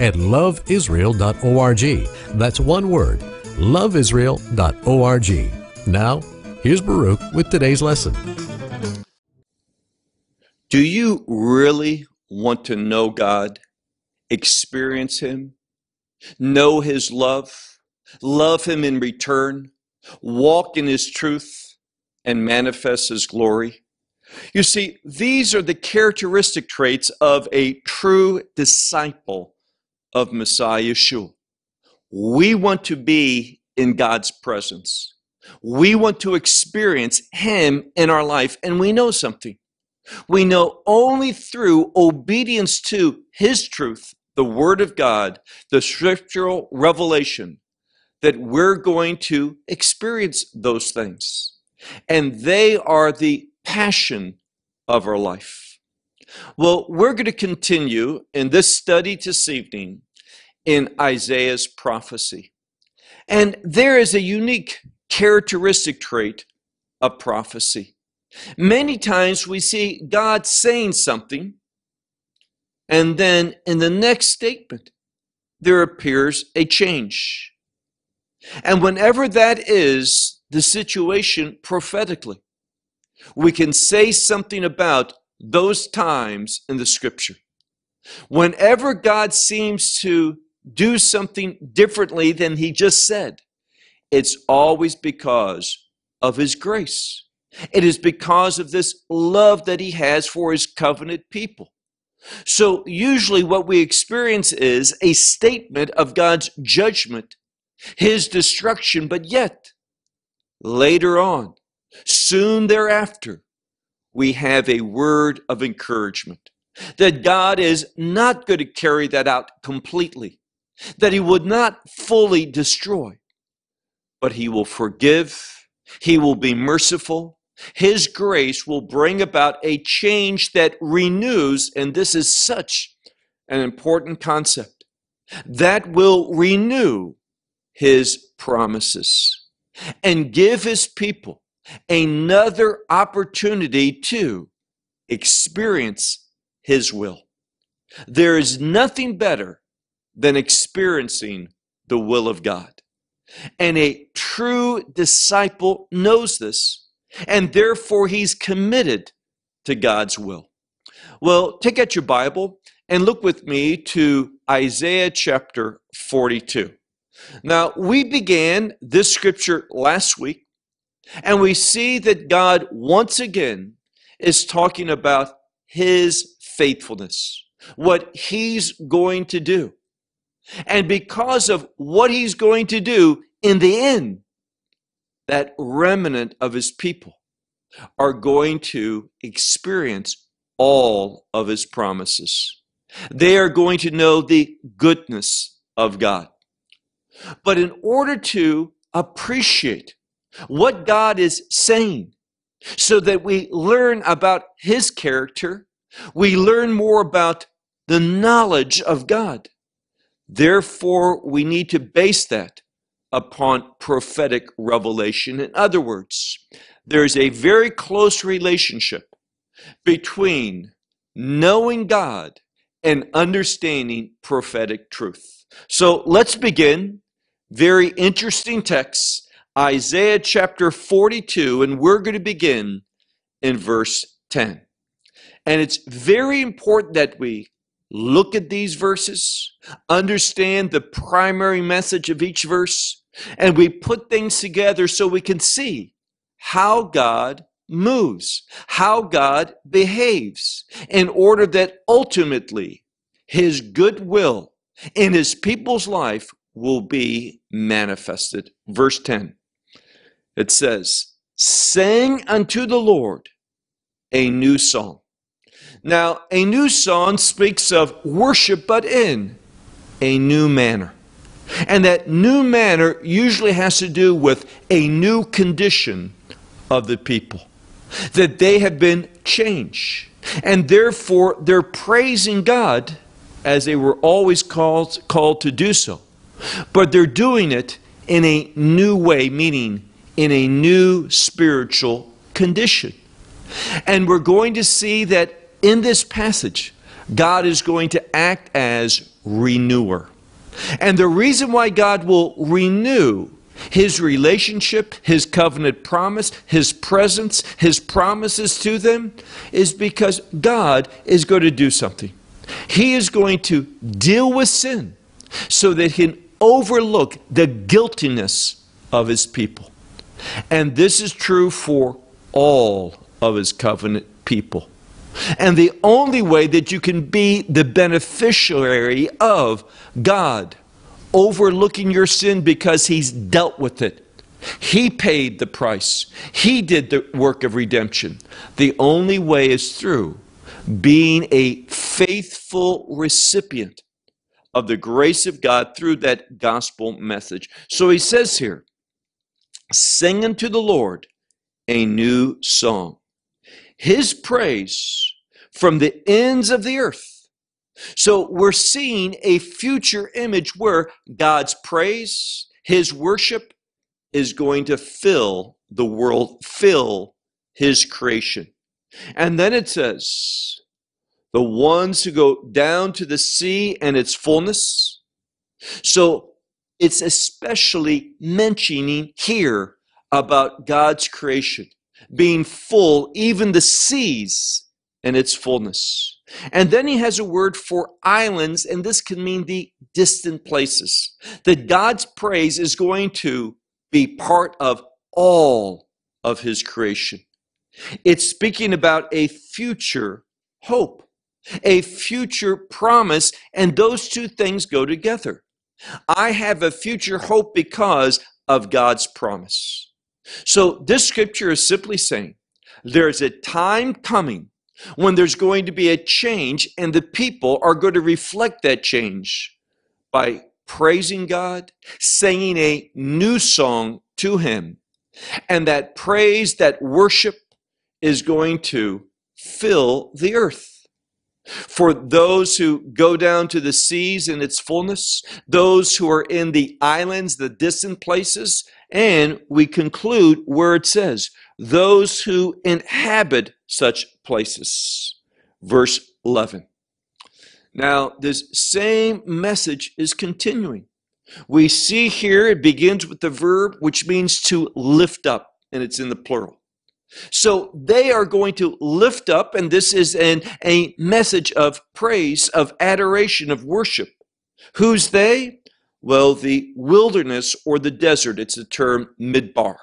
at loveisrael.org. That's one word, loveisrael.org. Now, here's Baruch with today's lesson. Do you really want to know God, experience Him, know His love, love Him in return, walk in His truth, and manifest His glory? You see, these are the characteristic traits of a true disciple of Messiah Yeshua. We want to be in God's presence. We want to experience Him in our life, and we know something. We know only through obedience to His truth, the Word of God, the scriptural revelation, that we're going to experience those things. And they are the passion of our life. Well, we're going to continue in this study this evening in Isaiah's prophecy. And there is a unique characteristic trait of prophecy. Many times we see God saying something, and then in the next statement, there appears a change. And whenever that is the situation prophetically, we can say something about those times in the scripture. Whenever God seems to do something differently than he just said, it's always because of his grace. It is because of this love that he has for his covenant people. So, usually, what we experience is a statement of God's judgment, his destruction, but yet, later on, soon thereafter, we have a word of encouragement that God is not going to carry that out completely, that he would not fully destroy, but he will forgive, he will be merciful, his grace will bring about a change that renews, and this is such an important concept, that will renew his promises and give his people another opportunity to experience his will. There is nothing better than experiencing the will of God. And a true disciple knows this, and therefore he's committed to God's will. Well, take out your Bible and look with me to Isaiah chapter 42. Now, we began this scripture last week, and we see that God once again is talking about his faithfulness, what he's going to do. And because of what he's going to do in the end, that remnant of his people are going to experience all of his promises. They are going to know the goodness of God. But in order to appreciate what God is saying, so that we learn about his character, we learn more about the knowledge of God. Therefore, we need to base that upon prophetic revelation. In other words, there is a very close relationship between knowing God and understanding prophetic truth. So let's begin. Very interesting text, Isaiah chapter 42, and we're going to begin in verse 10. And it's very important that we look at these verses, understand the primary message of each verse, and we put things together so we can see how God moves, how God behaves, in order that ultimately his goodwill in his people's life will be manifested. Verse 10 it says, Sing unto the Lord a new song now, a new song speaks of worship, but in a new manner. And that new manner usually has to do with a new condition of the people, that they have been changed. And therefore, they're praising God as they were always called, called to do so. But they're doing it in a new way, meaning in a new spiritual condition. And we're going to see that in this passage, God is going to act as renewer. And the reason why God will renew his relationship, his covenant promise, his presence, his promises to them is because God is going to do something. He is going to deal with sin so that he can overlook the guiltiness of his people. And this is true for all of his covenant people. And the only way that you can be the beneficiary of God overlooking your sin because He's dealt with it. He paid the price, He did the work of redemption. The only way is through being a faithful recipient of the grace of God through that gospel message. So He says here, sing unto the Lord a new song. His praise from the ends of the earth. So we're seeing a future image where God's praise, His worship is going to fill the world, fill His creation. And then it says, the ones who go down to the sea and its fullness. So it's especially mentioning here about God's creation being full, even the seas and its fullness. And then he has a word for islands, and this can mean the distant places. That God's praise is going to be part of all of his creation. It's speaking about a future hope, a future promise, and those two things go together. I have a future hope because of God's promise. So this scripture is simply saying there's a time coming when there's going to be a change, and the people are going to reflect that change by praising God, singing a new song to Him. And that praise, that worship is going to fill the earth. For those who go down to the seas in its fullness, those who are in the islands, the distant places, and we conclude where it says, those who inhabit such places. Verse 11. Now, this same message is continuing. We see here it begins with the verb which means to lift up, and it's in the plural. So they are going to lift up, and this is an, a message of praise, of adoration, of worship. Who's they? Well, the wilderness or the desert, it's the term midbar.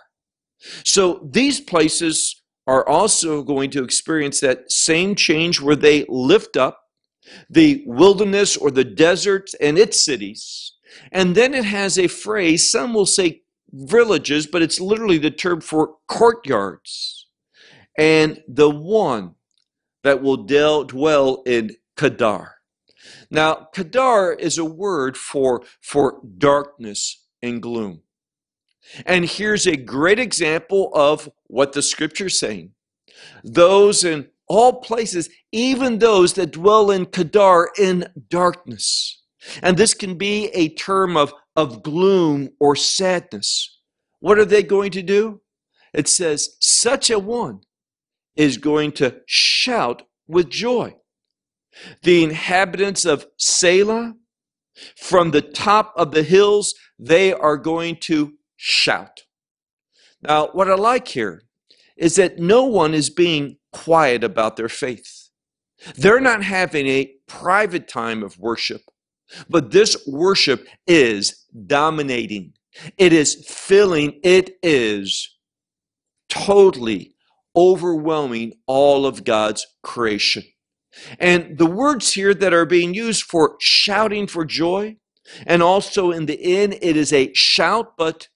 So these places are also going to experience that same change where they lift up the wilderness or the desert and its cities. And then it has a phrase, some will say villages, but it's literally the term for courtyards. And the one that will dwell in Kedar. Now, Kedar is a word for, for darkness and gloom. And here's a great example of what the scripture's saying. Those in all places, even those that dwell in Kedar in darkness. And this can be a term of, of gloom or sadness. What are they going to do? It says, such a one is going to shout with joy. The inhabitants of Selah, from the top of the hills, they are going to shout. Now, what I like here is that no one is being quiet about their faith. They're not having a private time of worship, but this worship is dominating. It is filling, it is totally overwhelming all of God's creation. And the words here that are being used for shouting for joy, and also in the end, it is a shout, but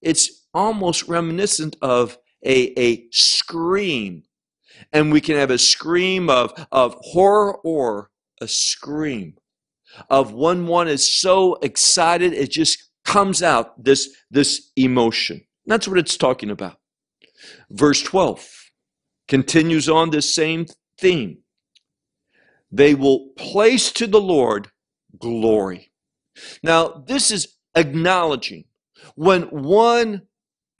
it's almost reminiscent of a, a scream. And we can have a scream of, of horror or a scream of when one is so excited, it just comes out, this, this emotion. That's what it's talking about. Verse 12 continues on this same theme. They will place to the Lord glory. Now, this is acknowledging. When one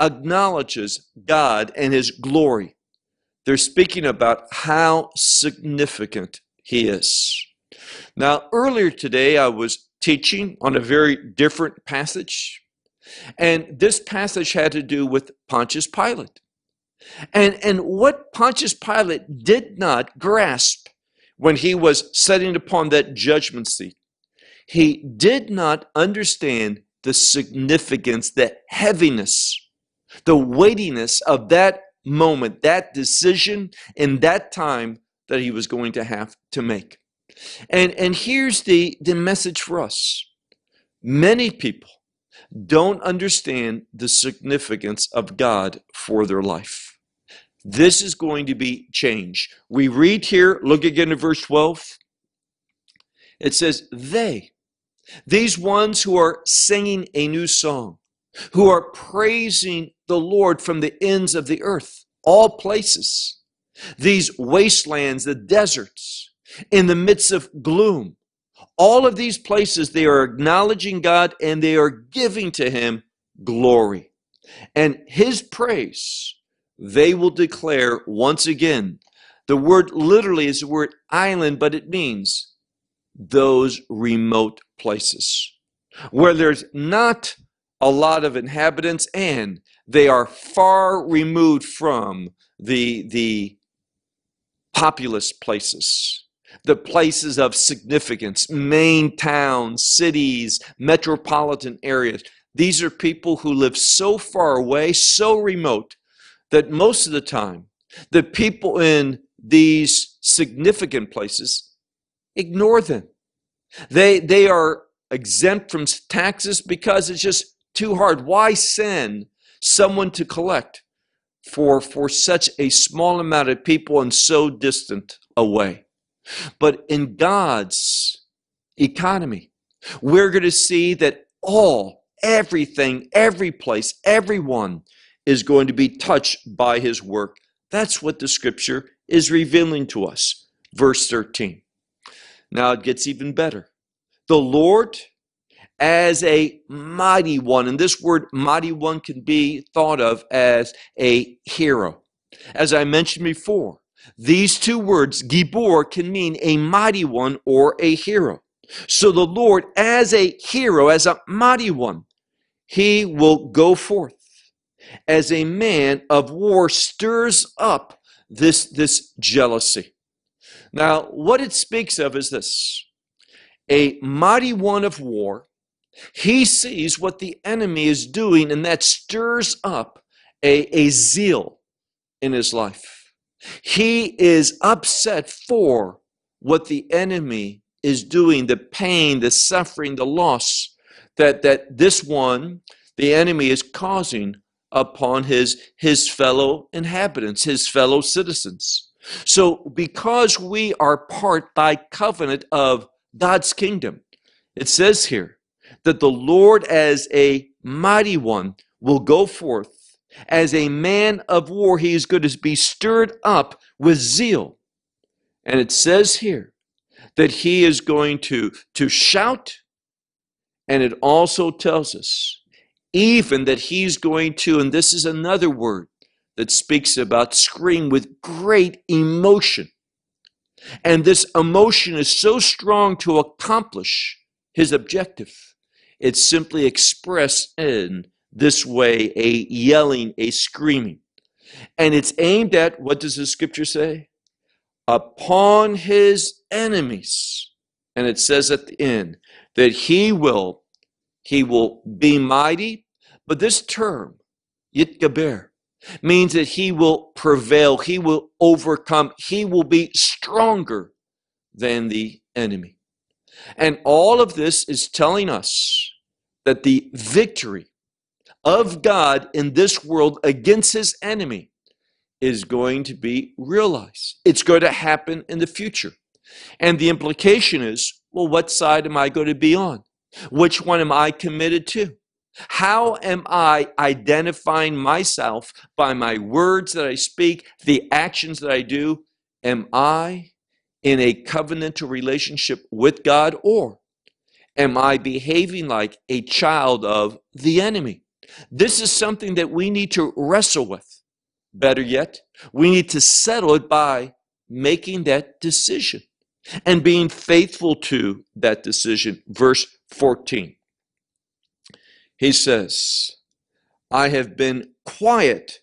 acknowledges God and His glory, they're speaking about how significant He is. Now, earlier today, I was teaching on a very different passage, and this passage had to do with Pontius Pilate. And, and what Pontius Pilate did not grasp when he was sitting upon that judgment seat, he did not understand the significance, the heaviness, the weightiness of that moment, that decision in that time that he was going to have to make. And, and here's the, the message for us many people don't understand the significance of God for their life. This is going to be change. We read here, look again at verse 12. It says, They, these ones who are singing a new song, who are praising the Lord from the ends of the earth, all places, these wastelands, the deserts, in the midst of gloom. All of these places, they are acknowledging God and they are giving to Him glory. And His praise, they will declare once again. The word literally is the word island, but it means those remote places where there's not a lot of inhabitants and they are far removed from the, the populous places the places of significance, main towns, cities, metropolitan areas. These are people who live so far away, so remote, that most of the time, the people in these significant places ignore them. They, they are exempt from taxes because it's just too hard. Why send someone to collect for, for such a small amount of people and so distant away? But in God's economy, we're going to see that all, everything, every place, everyone is going to be touched by his work. That's what the scripture is revealing to us. Verse 13. Now it gets even better. The Lord as a mighty one, and this word mighty one can be thought of as a hero. As I mentioned before, these two words, Gibor, can mean a mighty one or a hero. So the Lord, as a hero, as a mighty one, he will go forth as a man of war, stirs up this, this jealousy. Now, what it speaks of is this a mighty one of war, he sees what the enemy is doing, and that stirs up a, a zeal in his life. He is upset for what the enemy is doing, the pain, the suffering, the loss that, that this one, the enemy, is causing upon his, his fellow inhabitants, his fellow citizens. So, because we are part by covenant of God's kingdom, it says here that the Lord, as a mighty one, will go forth as a man of war, he is going to be stirred up with zeal. And it says here that he is going to, to shout, and it also tells us even that he's going to, and this is another word that speaks about scream with great emotion. And this emotion is so strong to accomplish his objective. It's simply expressed in this way a yelling, a screaming. And it's aimed at, what does the scripture say? Upon his enemies. And it says at the end that he will, he will be mighty. But this term, yitgaber, means that he will prevail, he will overcome, he will be stronger than the enemy. And all of this is telling us that the victory of God in this world against his enemy is going to be realized. It's going to happen in the future. And the implication is well, what side am I going to be on? Which one am I committed to? How am I identifying myself by my words that I speak, the actions that I do? Am I in a covenantal relationship with God or am I behaving like a child of the enemy? This is something that we need to wrestle with. Better yet, we need to settle it by making that decision and being faithful to that decision. Verse 14. He says, I have been quiet,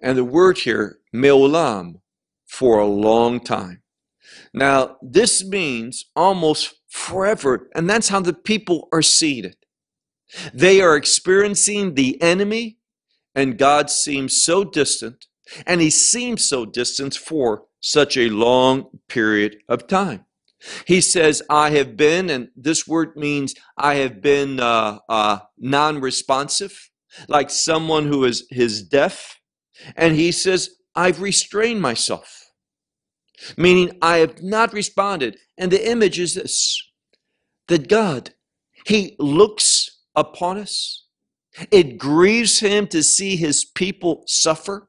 and the word here, meolam, for a long time. Now, this means almost forever, and that's how the people are seated. They are experiencing the enemy, and God seems so distant, and he seems so distant for such a long period of time. He says, I have been, and this word means I have been uh, uh, non responsive, like someone who is, is deaf. And he says, I've restrained myself, meaning I have not responded. And the image is this that God, He looks upon us. It grieves Him to see His people suffer,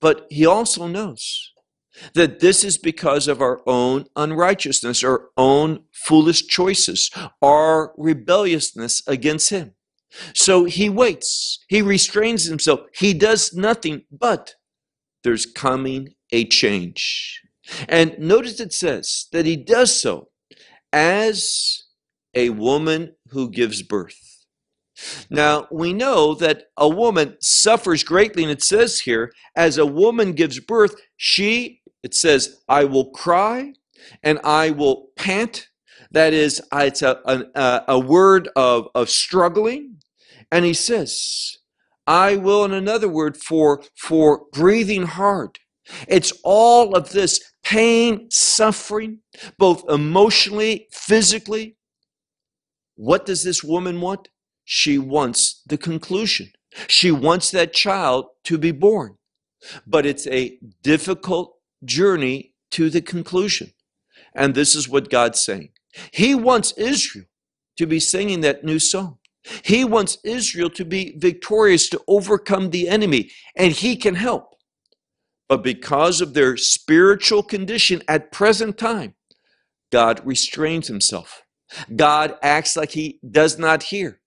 but He also knows that this is because of our own unrighteousness, our own foolish choices, our rebelliousness against Him. So He waits, He restrains Himself, He does nothing, but there's coming a change. And notice it says that He does so as a woman who gives birth. Now, we know that a woman suffers greatly, and it says here, as a woman gives birth, she it says, I will cry and I will pant. That is, it's a, a, a word of, of struggling. And he says, I will, in another word, for, for breathing hard. It's all of this pain, suffering, both emotionally, physically. What does this woman want? She wants the conclusion. She wants that child to be born. But it's a difficult journey to the conclusion. And this is what God's saying. He wants Israel to be singing that new song. He wants Israel to be victorious to overcome the enemy, and He can help. But because of their spiritual condition at present time, God restrains Himself. God acts like He does not hear.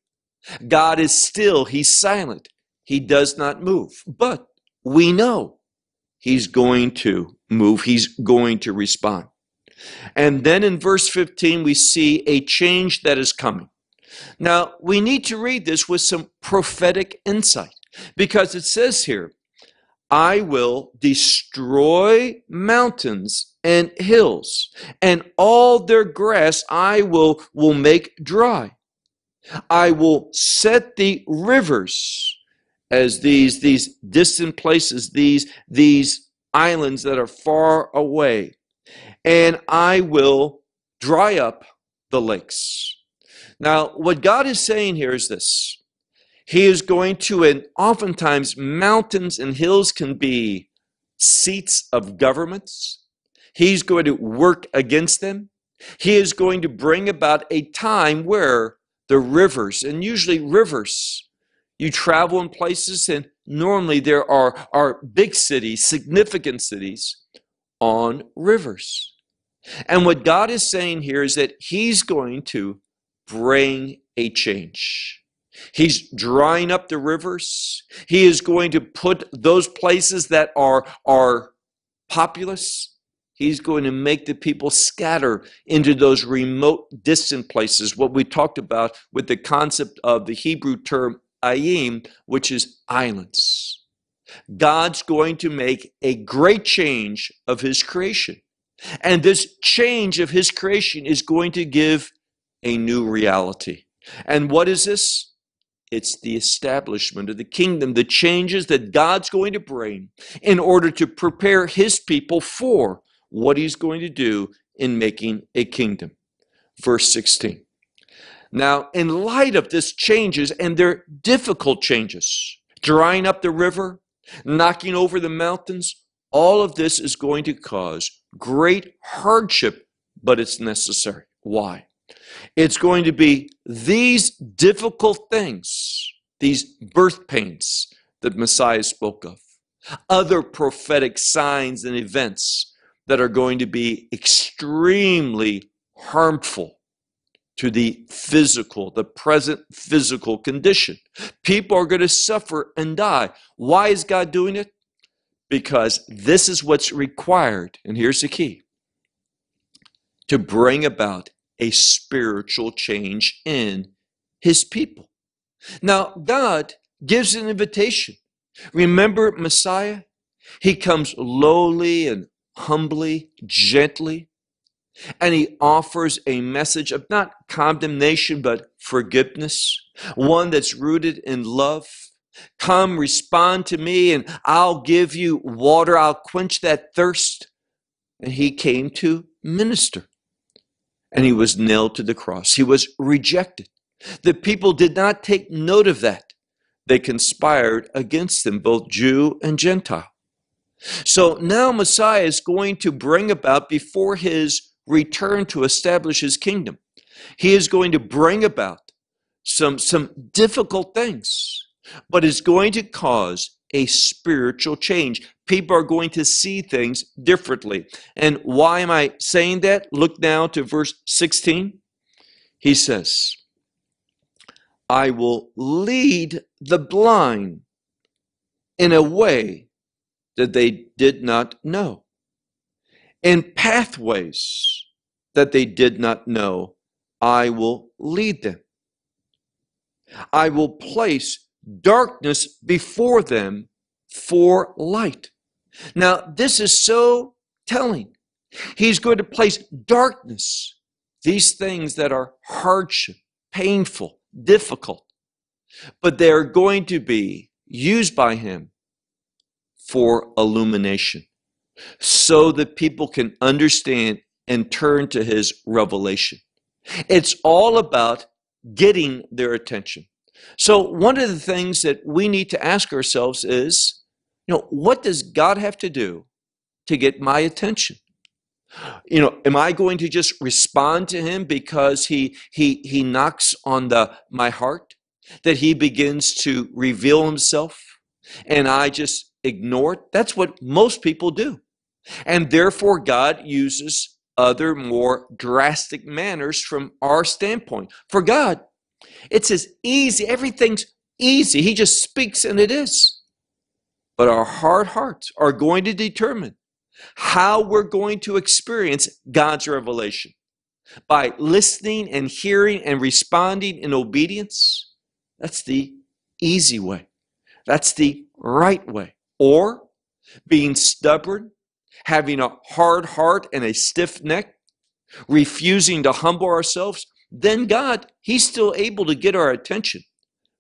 God is still, He's silent. He does not move. But we know He's going to move, he's going to respond. And then in verse 15, we see a change that is coming. Now, we need to read this with some prophetic insight because it says here, I will destroy mountains and hills, and all their grass I will, will make dry. I will set the rivers as these, these distant places, these, these islands that are far away, and I will dry up the lakes. Now, what God is saying here is this He is going to, and oftentimes mountains and hills can be seats of governments. He's going to work against them. He is going to bring about a time where the rivers, and usually rivers, you travel in places and normally there are, are big cities, significant cities on rivers. And what God is saying here is that He's going to bring a change. He's drying up the rivers. He is going to put those places that are, are populous, He's going to make the people scatter into those remote, distant places, what we talked about with the concept of the Hebrew term ayim, which is islands. God's going to make a great change of his creation. And this change of his creation is going to give a new reality. And what is this? It's the establishment of the kingdom, the changes that God's going to bring in order to prepare his people for what he's going to do in making a kingdom. Verse 16. Now, in light of this changes, and they're difficult changes, drying up the river, knocking over the mountains, all of this is going to cause great hardship, but it's necessary. why. It's going to be these difficult things, these birth pains that Messiah spoke of, other prophetic signs and events that are going to be extremely harmful to the physical, the present physical condition. People are going to suffer and die. Why is God doing it? Because this is what's required, and here's the key to bring about a spiritual change in his people. Now, God gives an invitation. Remember Messiah? He comes lowly and humbly, gently, and he offers a message of not condemnation, but forgiveness, one that's rooted in love. Come, respond to me, and I'll give you water. I'll quench that thirst. And he came to minister. And he was nailed to the cross. He was rejected. The people did not take note of that. They conspired against him, both Jew and Gentile. So now Messiah is going to bring about before his return to establish his kingdom. He is going to bring about some, some difficult things, but is going to cause a spiritual change. People are going to see things differently. And why am I saying that? Look now to verse 16. He says, I will lead the blind in a way that they did not know, in pathways that they did not know, I will lead them. I will place darkness before them for light. Now, this is so telling. He's going to place darkness, these things that are hardship, painful, difficult, but they're going to be used by him for illumination so that people can understand and turn to his revelation. It's all about getting their attention. So, one of the things that we need to ask ourselves is, you know, what does God have to do to get my attention? You know, am I going to just respond to him because he he he knocks on the my heart that he begins to reveal himself and I just ignore it? That's what most people do. And therefore God uses other more drastic manners from our standpoint. For God, it's as easy, everything's easy. He just speaks and it is. But our hard hearts are going to determine how we're going to experience God's revelation. By listening and hearing and responding in obedience, that's the easy way. That's the right way. Or being stubborn, having a hard heart and a stiff neck, refusing to humble ourselves, then God, He's still able to get our attention.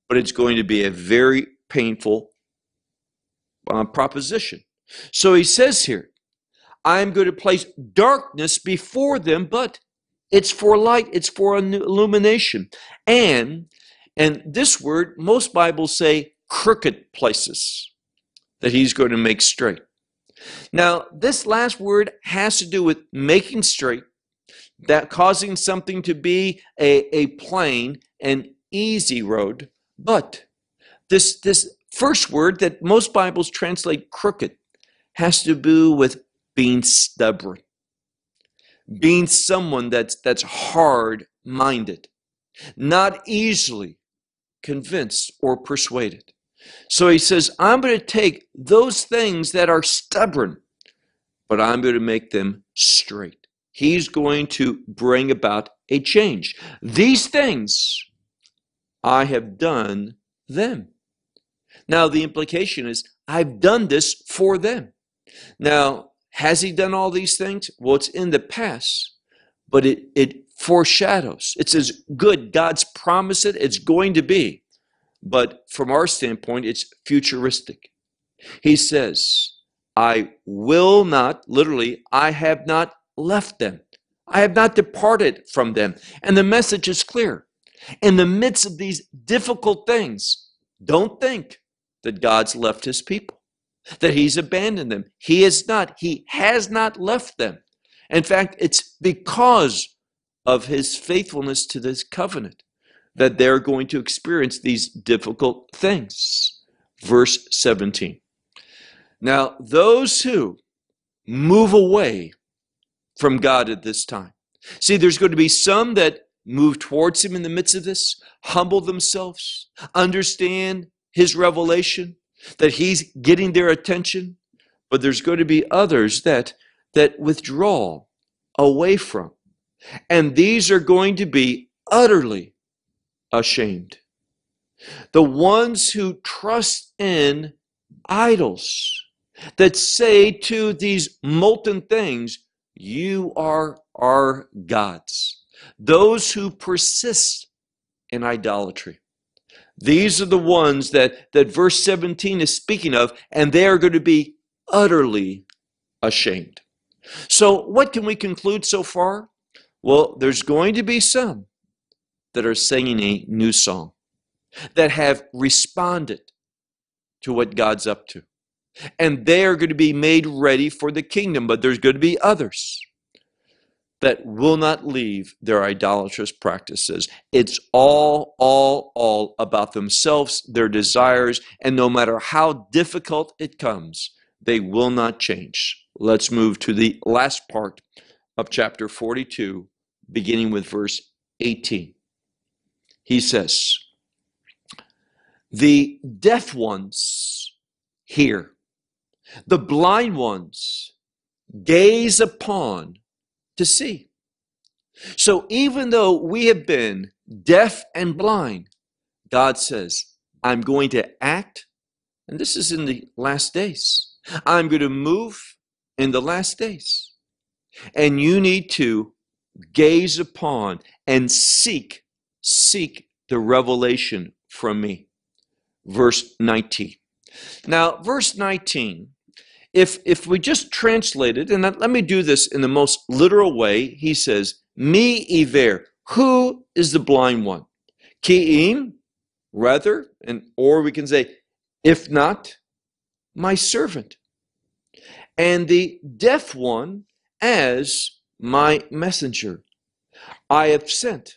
But it's going to be a very painful uh, proposition. So He says here, I'm going to place darkness before them, but it's for light, it's for illumination. And and this word, most Bibles say crooked places that he's going to make straight. Now, this last word has to do with making straight, that causing something to be a, a plain and easy road. But this this first word that most Bibles translate crooked has to do with being stubborn, being someone that's that's hard minded, not easily convinced or persuaded. So he says, I'm going to take those things that are stubborn, but I'm going to make them straight. He's going to bring about a change. These things I have done them. Now, the implication is I've done this for them. Now, has he done all these things? Well, it's in the past, but it, it foreshadows. It says, good, God's promised it, it's going to be. But from our standpoint, it's futuristic. He says, I will not, literally, I have not left them. I have not departed from them. And the message is clear. In the midst of these difficult things, don't think that God's left his people that he's abandoned them. He is not. He has not left them. In fact, it's because of his faithfulness to this covenant that they're going to experience these difficult things. Verse 17. Now, those who move away from God at this time. See, there's going to be some that move towards Him in the midst of this, humble themselves, understand His revelation, that He's getting their attention. But there's going to be others that, that withdraw away from. And these are going to be utterly ashamed. The ones who trust in idols that say to these molten things, You are our gods. Those who persist in idolatry. These are the ones that, that verse 17 is speaking of, and they are going to be utterly ashamed. So, what can we conclude so far? Well, there's going to be some that are singing a new song, that have responded to what God's up to. And they are going to be made ready for the kingdom, but there's going to be others that will not leave their idolatrous practices. It's all, all, all about themselves, their desires, and no matter how difficult it comes, they will not change. Let's move to the last part of chapter 42, beginning with verse 18 he says, The deaf ones hear, the blind ones gaze upon to see. So even though we have been deaf and blind, God says, I'm going to act, and this is in the last days. I'm going to move in the last days. And you need to gaze upon and seek seek the revelation from me. Verse 19. Now, verse 19, if, if we just translate it, and let me do this in the most literal way, he says, "Me iver, who is the blind one? Ki'im, rather, and or we can say, if not, my servant. And the deaf one as my messenger. I have sent.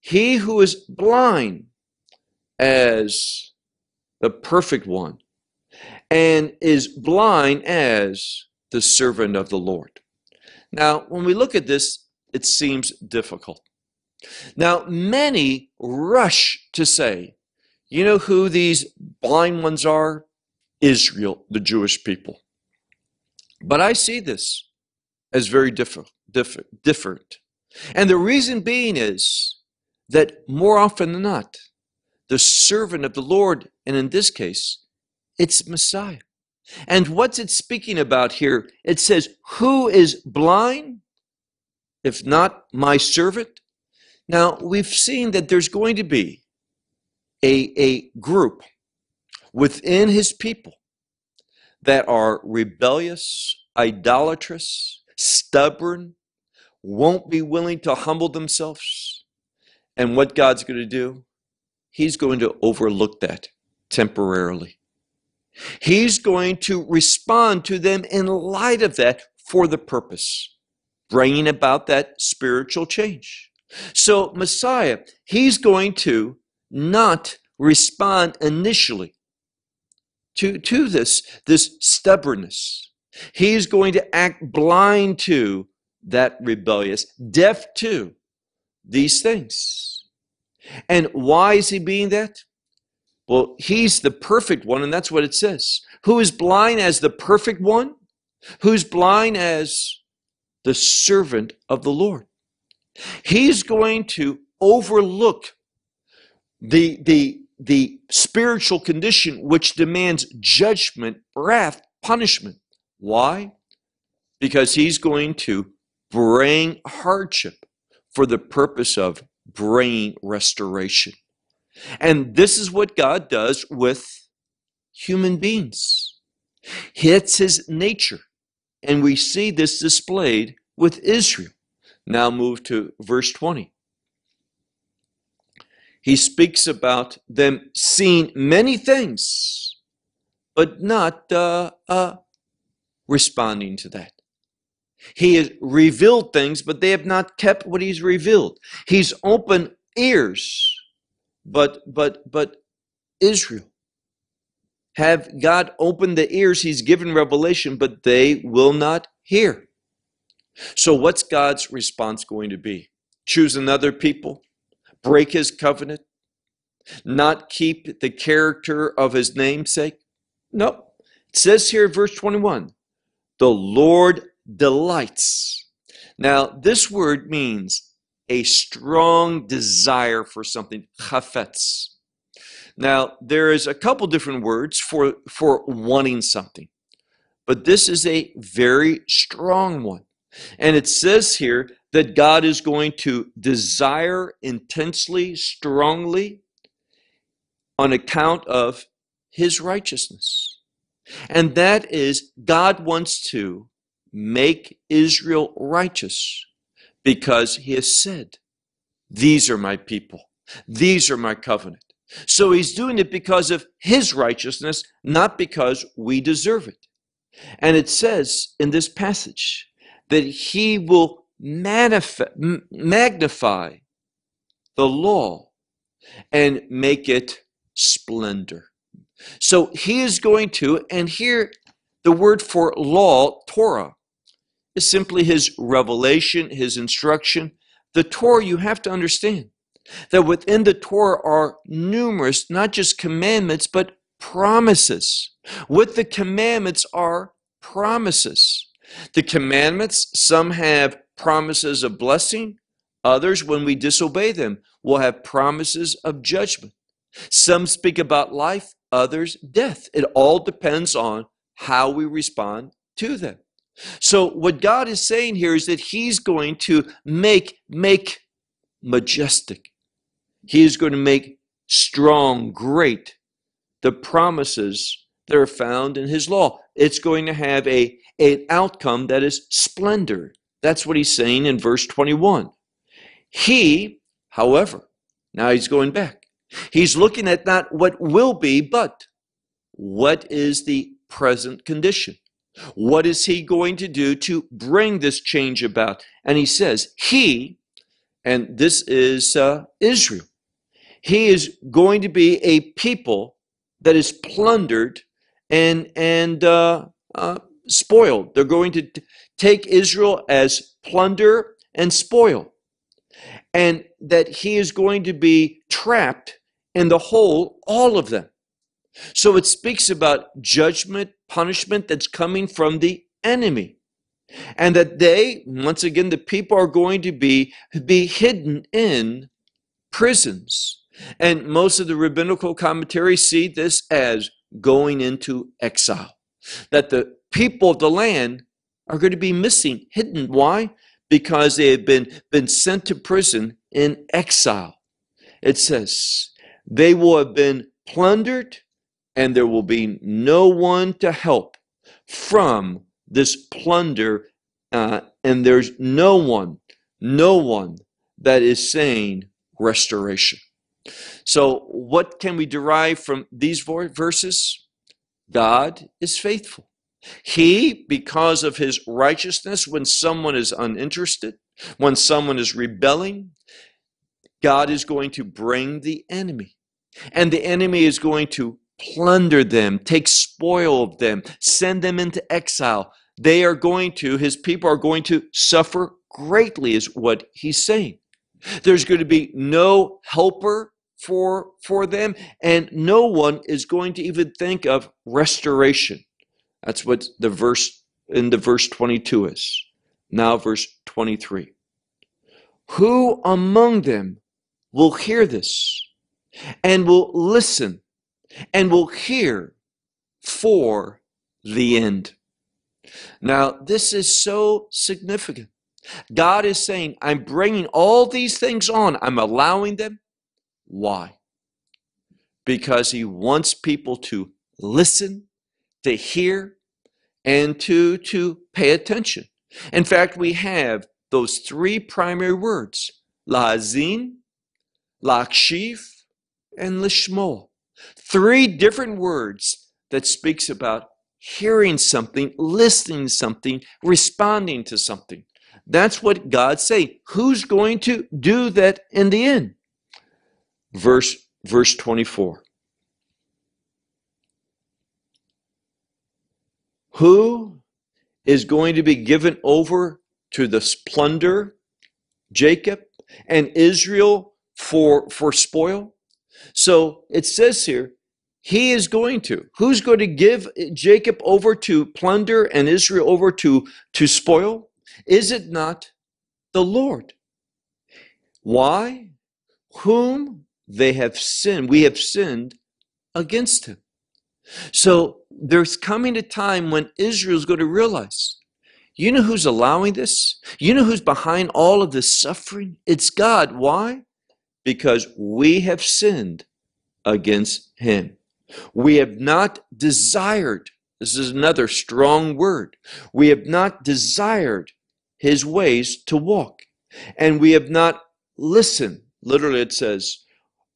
He who is blind as the perfect one and is blind as the servant of the Lord. Now, when we look at this, it seems difficult. Now, many rush to say, you know who these blind ones are? Israel, the Jewish people. But I see this as very different. different. And the reason being is that more often than not, the servant of the Lord, and in this case, it's Messiah. And what's it speaking about here? It says, Who is blind, if not my servant? Now, we've seen that there's going to be a, a group within his people that are rebellious, idolatrous, stubborn, won't be willing to humble themselves, and what God's going to do? He's going to overlook that temporarily. He's going to respond to them in light of that for the purpose, bringing about that spiritual change. So, Messiah, he's going to not respond initially to, to this, this stubbornness. He's going to act blind to that rebellious, deaf to these things. And why is he being that? Well, he's the perfect one, and that's what it says. Who is blind as the perfect one? Who's blind as the servant of the Lord? He's going to overlook the, the, the spiritual condition which demands judgment, wrath, punishment. Why? Because he's going to bring hardship for the purpose of bringing restoration. And this is what God does with human beings. It's his nature. And we see this displayed with Israel. Now move to verse 20. He speaks about them seeing many things, but not uh, uh, responding to that. He has revealed things, but they have not kept what he's revealed. He's opened ears, but but but Israel have God opened the ears, he's given revelation, but they will not hear. So what's God's response going to be? Choose another people, break his covenant, not keep the character of his namesake? No. It says here, verse 21, the Lord delights. Now, this word means a strong desire for something, chafetz. Now, there is a couple different words for, for wanting something, but this is a very strong one. And it says here that God is going to desire intensely, strongly, on account of his righteousness. And that is, God wants to make Israel righteous because he has said, These are my people, these are my covenant. So he's doing it because of his righteousness, not because we deserve it. And it says in this passage that he will manifest, magnify the law and make it splendor. So he is going to, and here the word for law, Torah, is simply his revelation, his instruction. The Torah, you have to understand that within the Torah are numerous, not just commandments, but promises. With the commandments are promises. The commandments, some have promises of blessing, others, when we disobey them, will have promises of judgment. Some speak about life, others death. It all depends on how we respond to them. So what God is saying here is that he's going to make make majestic. He is going to make strong, great the promises that are found in his law. It's going to have a an outcome that is splendor. That's what he's saying in verse 21. He, however, now he's going back. He's looking at not what will be, but what is the present condition. What is he going to do to bring this change about? And he says, He, and this is uh, Israel, he is going to be a people that is plundered and, and uh, uh, spoiled. They're going to t- take Israel as plunder and spoil. And that he is going to be trapped in the whole, all of them. So it speaks about judgment, punishment that's coming from the enemy. And that they, once again, the people are going to be, be hidden in prisons. And most of the rabbinical commentaries see this as going into exile. That the people of the land are going to be missing, hidden. Why? Because they have been, been sent to prison in exile. It says, they will have been plundered and there will be no one to help from this plunder. Uh, and there's no one, no one that is saying restoration. So, what can we derive from these verses? God is faithful. He, because of his righteousness, when someone is uninterested, when someone is rebelling, God is going to bring the enemy. And the enemy is going to plunder them, take spoil of them, send them into exile. They are going to, his people are going to suffer greatly, is what he's saying. There's going to be no helper for, for them, and no one is going to even think of restoration. That's what the verse in the verse 22 is. Now, verse 23. Who among them will hear this and will listen and will hear for the end. Now, this is so significant. God is saying, I'm bringing all these things on, I'm allowing them. Why? Because He wants people to listen, to hear, and to, to pay attention. In fact, we have those three primary words lahazin, lakshiv, and lishmo. Three different words that speaks about hearing something, listening something, responding to something. That's what God's saying. Who's going to do that in the end? Verse verse 24. Who is going to be given over to the plunder, Jacob and Israel for for spoil? So it says here, he is going to. Who's going to give Jacob over to plunder and Israel over to, to spoil? Is it not the Lord? Why? Whom they have sinned, we have sinned against him. So there's coming a time when Israel's going to realize you know who's allowing this? You know who's behind all of this suffering? It's God. Why? Because we have sinned against him. We have not desired, this is another strong word, we have not desired his ways to walk. And we have not listened. Literally, it says,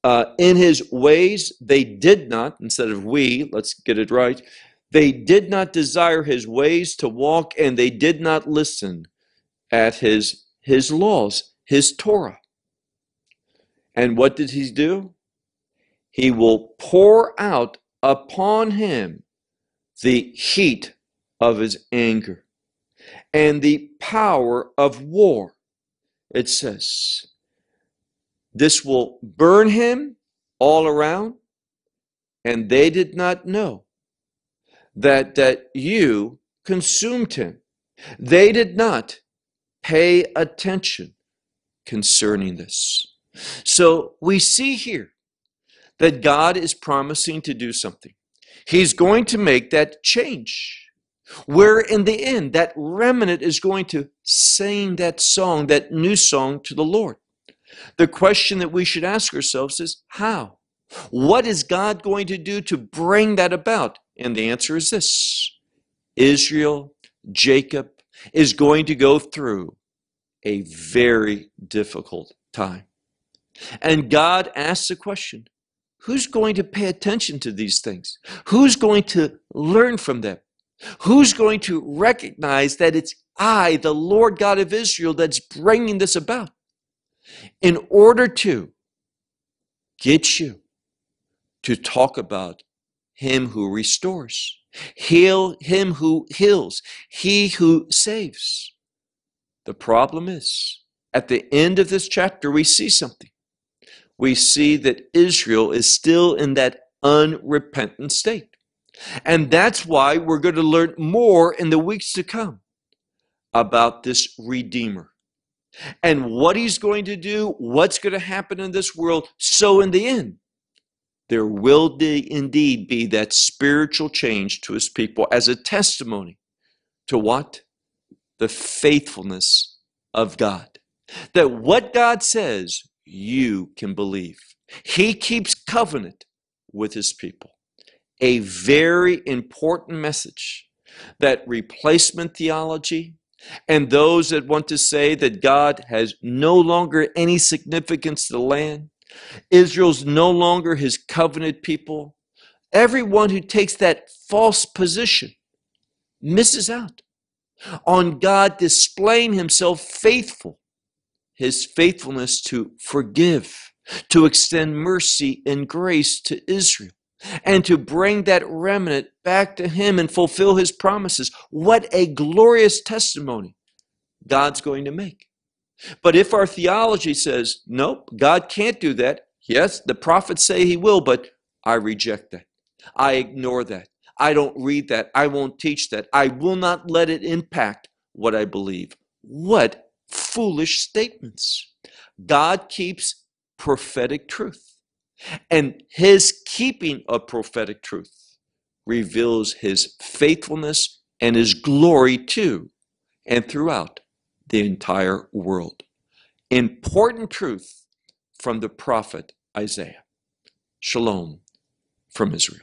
uh, in his ways they did not, instead of we, let's get it right, they did not desire his ways to walk, and they did not listen at his, his laws, his Torah. And what did he do? He will pour out upon him the heat of his anger and the power of war. It says, This will burn him all around, and they did not know that, that you consumed him. They did not pay attention concerning this. So we see here that God is promising to do something. He's going to make that change. Where in the end, that remnant is going to sing that song, that new song to the Lord. The question that we should ask ourselves is how? What is God going to do to bring that about? And the answer is this Israel, Jacob, is going to go through a very difficult time. And God asks the question who's going to pay attention to these things? Who's going to learn from them? Who's going to recognize that it's I, the Lord God of Israel, that's bringing this about? In order to get you to talk about Him who restores, heal Him who heals, He who saves. The problem is, at the end of this chapter, we see something we see that Israel is still in that unrepentant state. And that's why we're going to learn more in the weeks to come about this Redeemer and what he's going to do, what's going to happen in this world. So, in the end, there will be, indeed be that spiritual change to his people as a testimony to what? The faithfulness of God. That what God says you can believe. He keeps covenant with his people. A very important message that replacement theology and those that want to say that God has no longer any significance to the land, Israel's no longer his covenant people, everyone who takes that false position misses out on God displaying himself faithful his faithfulness to forgive, to extend mercy and grace to Israel, and to bring that remnant back to him and fulfill his promises. What a glorious testimony God's going to make. But if our theology says, nope, God can't do that, yes, the prophets say he will, but I reject that. I ignore that. I don't read that. I won't teach that. I will not let it impact what I believe. What foolish statements. God keeps prophetic truth. And his keeping of prophetic truth reveals his faithfulness and his glory to and throughout the entire world. Important truth from the prophet Isaiah. Shalom from Israel.